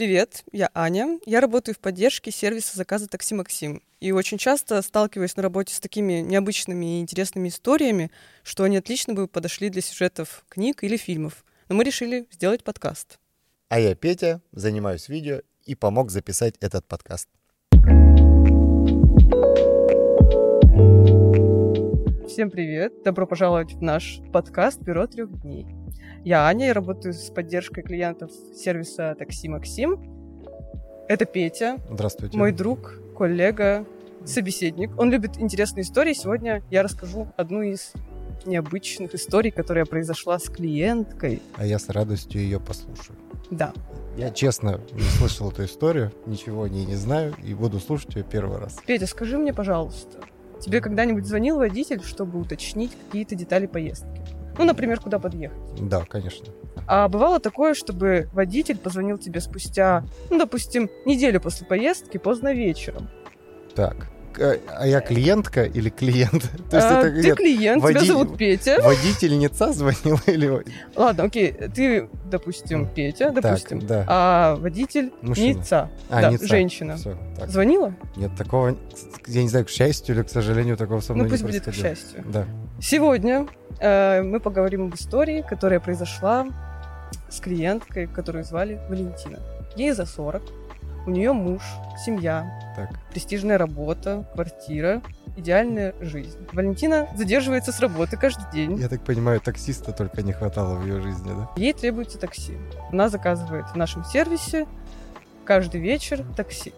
Привет, я Аня. Я работаю в поддержке сервиса заказа «Такси Максим». И очень часто сталкиваюсь на работе с такими необычными и интересными историями, что они отлично бы подошли для сюжетов книг или фильмов. Но мы решили сделать подкаст. А я Петя, занимаюсь видео и помог записать этот подкаст. Всем привет! Добро пожаловать в наш подкаст «Бюро трех дней». Я Аня, я работаю с поддержкой клиентов сервиса «Такси Максим». Это Петя. Здравствуйте. Мой друг, коллега, собеседник. Он любит интересные истории. Сегодня я расскажу одну из необычных историй, которая произошла с клиенткой. А я с радостью ее послушаю. Да. Я честно не слышал эту историю, ничего о ней не знаю и буду слушать ее первый раз. Петя, скажи мне, пожалуйста, тебе когда-нибудь звонил водитель, чтобы уточнить какие-то детали поездки? Ну, например, куда подъехать. Да, конечно. А бывало такое, чтобы водитель позвонил тебе спустя, ну, допустим, неделю после поездки, поздно вечером. Так, а я клиентка или клиент? То есть а, это, ты нет, клиент, води... тебя зовут Петя. Водительница звонила или... Ладно, окей, ты, допустим, Петя, допустим, так, да. а водитель Мужчина. Ница, а, да, Ница. женщина. Все, так. Звонила? Нет, такого, я не знаю, к счастью или к сожалению, такого со мной ну, пусть не будет к счастью. Да. Сегодня э, мы поговорим об истории, которая произошла с клиенткой, которую звали Валентина. Ей за 40, у нее муж, семья, так. престижная работа, квартира, идеальная жизнь. Валентина задерживается с работы каждый день. Я так понимаю, таксиста только не хватало в ее жизни, да? Ей требуется такси. Она заказывает в нашем сервисе каждый вечер такси.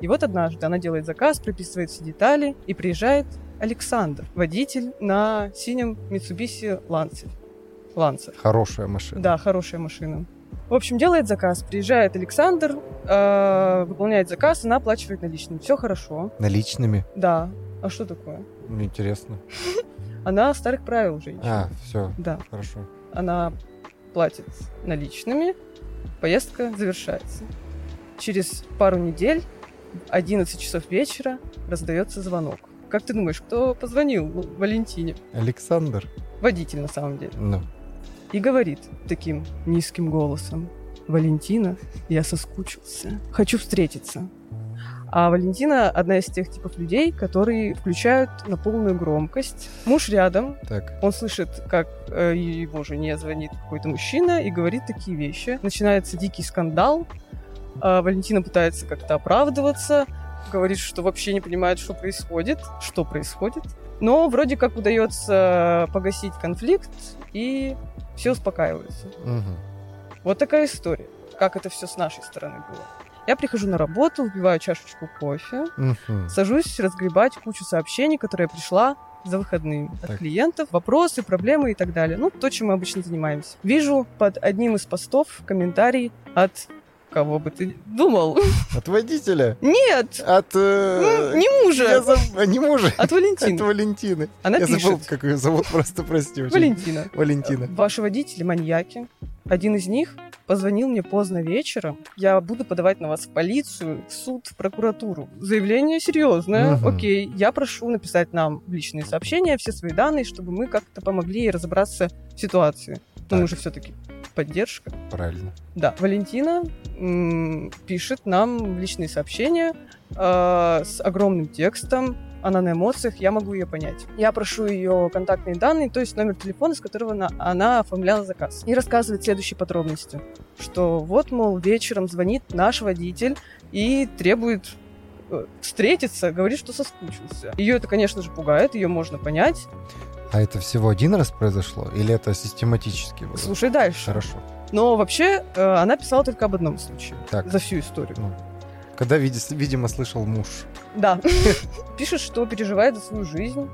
И вот однажды она делает заказ, прописывает все детали и приезжает Александр, водитель на синем Mitsubishi Lancer. Lancer. Хорошая машина. Да, хорошая машина. В общем, делает заказ. Приезжает Александр, э, выполняет заказ, она оплачивает наличными. Все хорошо. Наличными? Да. А что такое? Ну, интересно. Она старых правил женщина. А, все. Да. Хорошо. Она платит наличными, поездка завершается. Через пару недель, 11 часов вечера, раздается звонок. Как ты думаешь, кто позвонил Валентине? Александр. Водитель, на самом деле. Ну. И говорит таким низким голосом. Валентина, я соскучился. Хочу встретиться. А Валентина одна из тех типов людей, которые включают на полную громкость. Муж рядом. Так. Он слышит, как э, его жене звонит какой-то мужчина и говорит такие вещи. Начинается дикий скандал. А Валентина пытается как-то оправдываться, говорит, что вообще не понимает, что происходит, что происходит. Но вроде как удается погасить конфликт, и все успокаиваются. Угу. Вот такая история, как это все с нашей стороны было. Я прихожу на работу, вбиваю чашечку кофе, угу. сажусь разгребать кучу сообщений, которые пришла за выходные Так. от клиентов, вопросы, проблемы и так далее. Ну, то, чем мы обычно занимаемся. Вижу под одним из постов комментарий от кого бы ты думал? От водителя? Нет! От... э, Ну, не мужа! Заб- а, Не мужа. От Валентины. От Валентины. Она Я пишет. забыл, как ее зовут, просто прости. очень. Валентина. Валентина. Ваши водители маньяки. Один из них позвонил мне поздно вечером. Я буду подавать на вас в полицию, в суд, в прокуратуру. Заявление серьезное. Мгм. Окей, я прошу написать нам личные сообщения все свои данные, чтобы мы как-то помогли ей разобраться в ситуации. Но мы Так. же все-таки поддержка. Правильно. Да, Валентина м, пишет нам личные сообщения э, с огромным текстом. Она на эмоциях, я могу ее понять. Я прошу ее контактные данные, то есть номер телефона, с которого она, она оформляла заказ. И рассказывает следующие подробности. Что вот, мол, вечером звонит наш водитель и требует э, встретиться, говорит, что соскучился. Ее это, конечно же, пугает, ее можно понять. А это всего один раз произошло? Или это систематически было? Слушай дальше. Хорошо. Но вообще э, она писала только об одном случае Так. за всю историю. Ну, когда, види- видимо, слышал муж. Да. Пишет, что переживает за свою жизнь.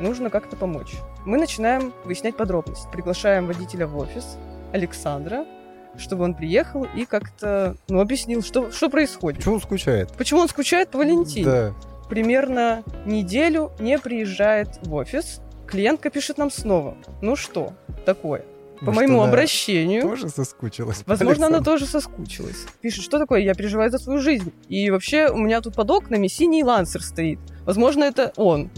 Нужно как-то помочь. Мы начинаем выяснять подробности. Приглашаем водителя в офис, Александра, чтобы он приехал и как-то ну, объяснил, что, что происходит. Почему он скучает? Почему он скучает по Валентине? Да. Примерно неделю не приезжает в офис. Клиентка пишет нам снова. Ну что такое? По Может, моему она обращению. Тоже соскучилась. Возможно, она Александру? тоже соскучилась. Пишет, что такое, я переживаю за свою жизнь. И вообще у меня тут под окнами синий лансер стоит. Возможно, это он.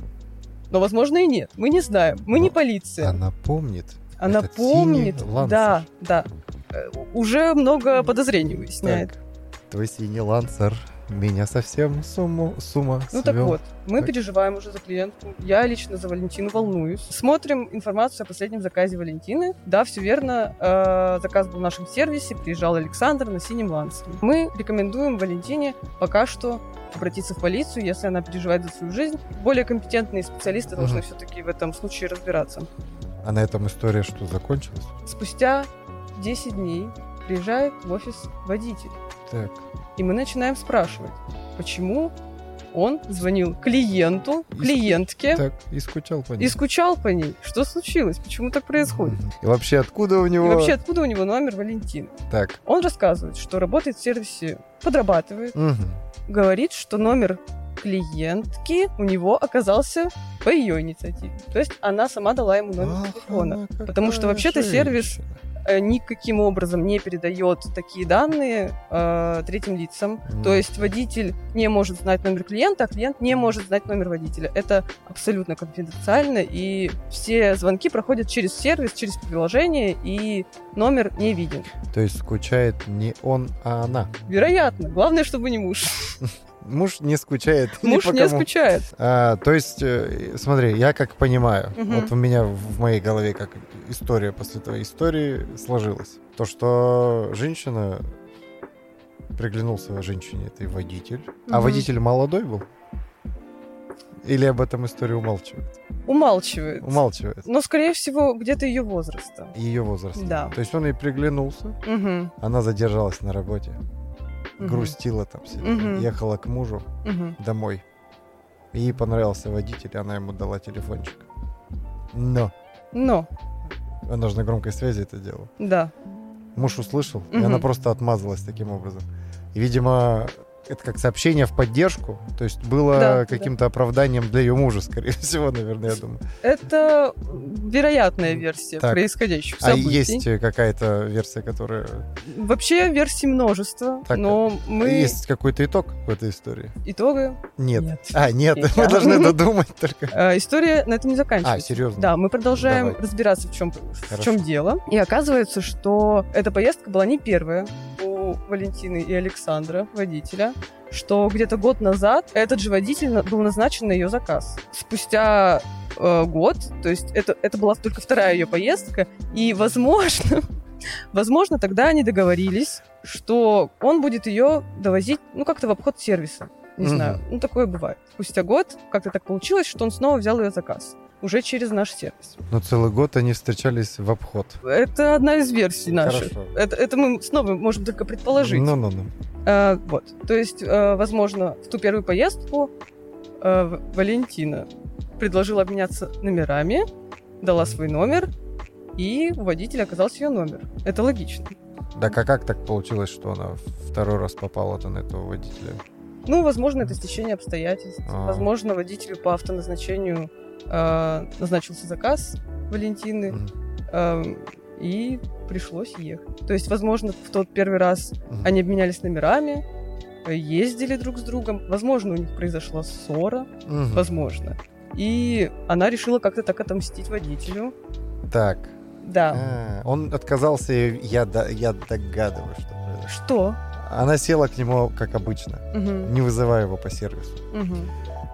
Но, возможно, и нет. Мы не знаем. Мы не Но полиция. Она помнит. Она этот помнит. Да, да. Э, Уже много подозрений выясняет. Так. Твой синий лансер меня совсем с, ума Ну так свел. вот, мы Так. переживаем уже за клиентку. Я лично за Валентину волнуюсь. Смотрим информацию о последнем заказе Валентины. Да, все верно. э, заказ был в нашем сервисе. Приезжал Александр на синем лансере. Мы рекомендуем Валентине пока что обратиться в полицию, если она переживает за свою жизнь. Более компетентные специалисты должны Мгм. все-таки в этом случае разбираться. А на этом история что, закончилась? Спустя 10 дней приезжает в офис водитель. Так, И мы начинаем спрашивать, почему он звонил клиенту, И- клиентке, так, и скучал по ней. и скучал по ней. Что случилось? Почему так происходит? И вообще, откуда у И него... вообще, откуда у него номер Валентин? Так, Он рассказывает, что работает в сервисе, подрабатывает, мгм. говорит, что номер клиентки у него оказался по ее инициативе. То есть она сама дала ему номер Ах, телефона. она Потому что вообще-то сервис никаким образом не передает такие данные э, третьим лицам. Мгм. То есть водитель не может знать номер клиента, а клиент не может знать номер водителя. Это абсолютно конфиденциально, и все звонки проходят через сервис, через приложение, и номер не виден. То есть скучает не он, а она. Вероятно. Главное, чтобы не муж. Муж не скучает Муж не кому. скучает. А, то есть, э, смотри, я как понимаю, вот у меня в моей голове как история после твоей истории сложилась. То, что женщина приглянулся женщине этой водитель. А водитель молодой был? Или об этом история умалчивает? Умалчивает. Умалчивает. Но, скорее всего, где-то ее возраста. Ее возраст. Да. То есть он ей приглянулся, Мгм. она задержалась на работе, Мгм. грустила там себе, Мгм. ехала к мужу Мгм. домой. Ей понравился водитель, и она ему дала телефончик. Но Но, она же на громкой связи это делала. да. Муж услышал, и Мгм. она просто отмазалась таким образом. И, видимо, это как сообщение в поддержку, то есть было Да, да. каким-то оправданием для ее мужа, скорее всего, наверное, я думаю. Это вероятная версия Так. происходящих А событий. есть э, какая-то версия, которая... Вообще версий множество, Так, но мы Есть какой-то итог в этой истории? итоги... Нет. Нет. А, нет, Нет. мы должны додумать только. Э, история на этом не заканчивается. А, серьезно? Да, мы продолжаем Давай. разбираться, в чем, в Хорошо. чем дело. И оказывается, что эта поездка была не первая у Валентины и Александра, водителя, что где-то год назад этот же водитель был назначен на ее заказ. Спустя э, год, то есть это, это была только вторая ее поездка, и, возможно, возможно, тогда они договорились, что он будет ее довозить, ну, как-то в обход сервиса. Не Мгм. знаю, ну, такое бывает. Спустя год как-то так получилось, что он снова взял ее заказ. Уже через наш сервис. Но целый год они встречались в обход. Это одна из версий наших. Хорошо. Это, это мы снова можем только предположить. Ну-ну-ну. А, вот. То есть, э, возможно, в ту первую поездку В- Валентина предложила обменяться номерами, дала свой номер, и у водителя оказался ее номер. Это логично. Так а как так получилось, что она второй раз попала-то на этого водителя? Ну, возможно, это стечение обстоятельств. А. Возможно, водителю по автоназначению э, назначился заказ Валентины, э, и пришлось ехать. То есть, возможно, в тот первый раз м. они обменялись номерами, ездили друг с другом. Возможно, у них произошла ссора, Мгм. возможно. И она решила как-то так отомстить водителю. Так. Да. А, он отказался, я, я догадываюсь, что произошло. Что? Она села к нему, как обычно, Мгм. не вызывая его по сервису. Мгм.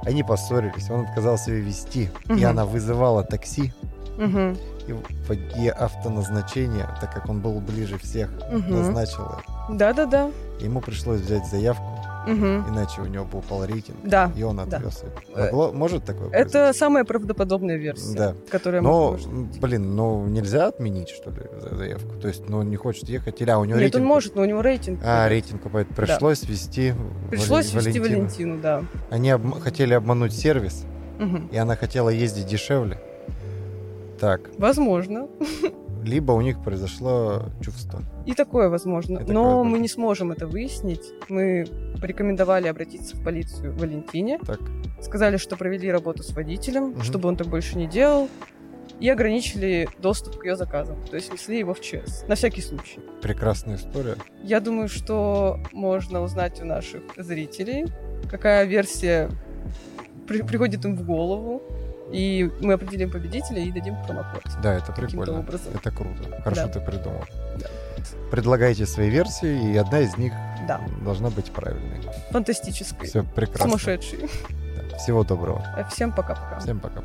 Они поссорились, он отказался ее вести. И Мгм. она вызывала такси Мгм. и, и автоназначение, так как он был ближе всех, Мгм. назначил ее. Да-да-да. Ему пришлось взять заявку, Мгм. иначе у него был упал рейтинг, Да. и он да. отвез ее. Э, Могло- может такое Это самая правдоподобная версия, Да. которая Но, может быть. блин, ну нельзя отменить, что ли, за- заявку? То есть, ну, он не хочет ехать, или а, у него Нет, рейтинг... он может, но у него рейтинг. А, рейтинг упадет. Пришлось вести Пришлось Вали- вести Валентину. Валентину, да. Они обм- хотели обмануть сервис, Мгм. и она хотела ездить дешевле. Так, Возможно. Либо у них произошло чувство. И такое возможно. И такое Но возможно. мы не сможем это выяснить. Мы порекомендовали обратиться в полицию Валентине. Так, Сказали, что провели работу с водителем, Мгм. чтобы он так больше не делал. И ограничили доступ к ее заказам. То есть внесли его в ЧС. На всякий случай. прекрасная история. Я думаю, что можно узнать у наших зрителей, какая версия при- приходит им в голову. И мы определим победителя и дадим промокод. Да, это прикольно. образом. Это круто. Хорошо Да. ты придумал. Да. Предлагайте свои версии, и одна из них Да. должна быть правильной. Фантастической. Все прекрасно. Сумасшедший. Да. Всего доброго. Всем пока-пока. Всем пока.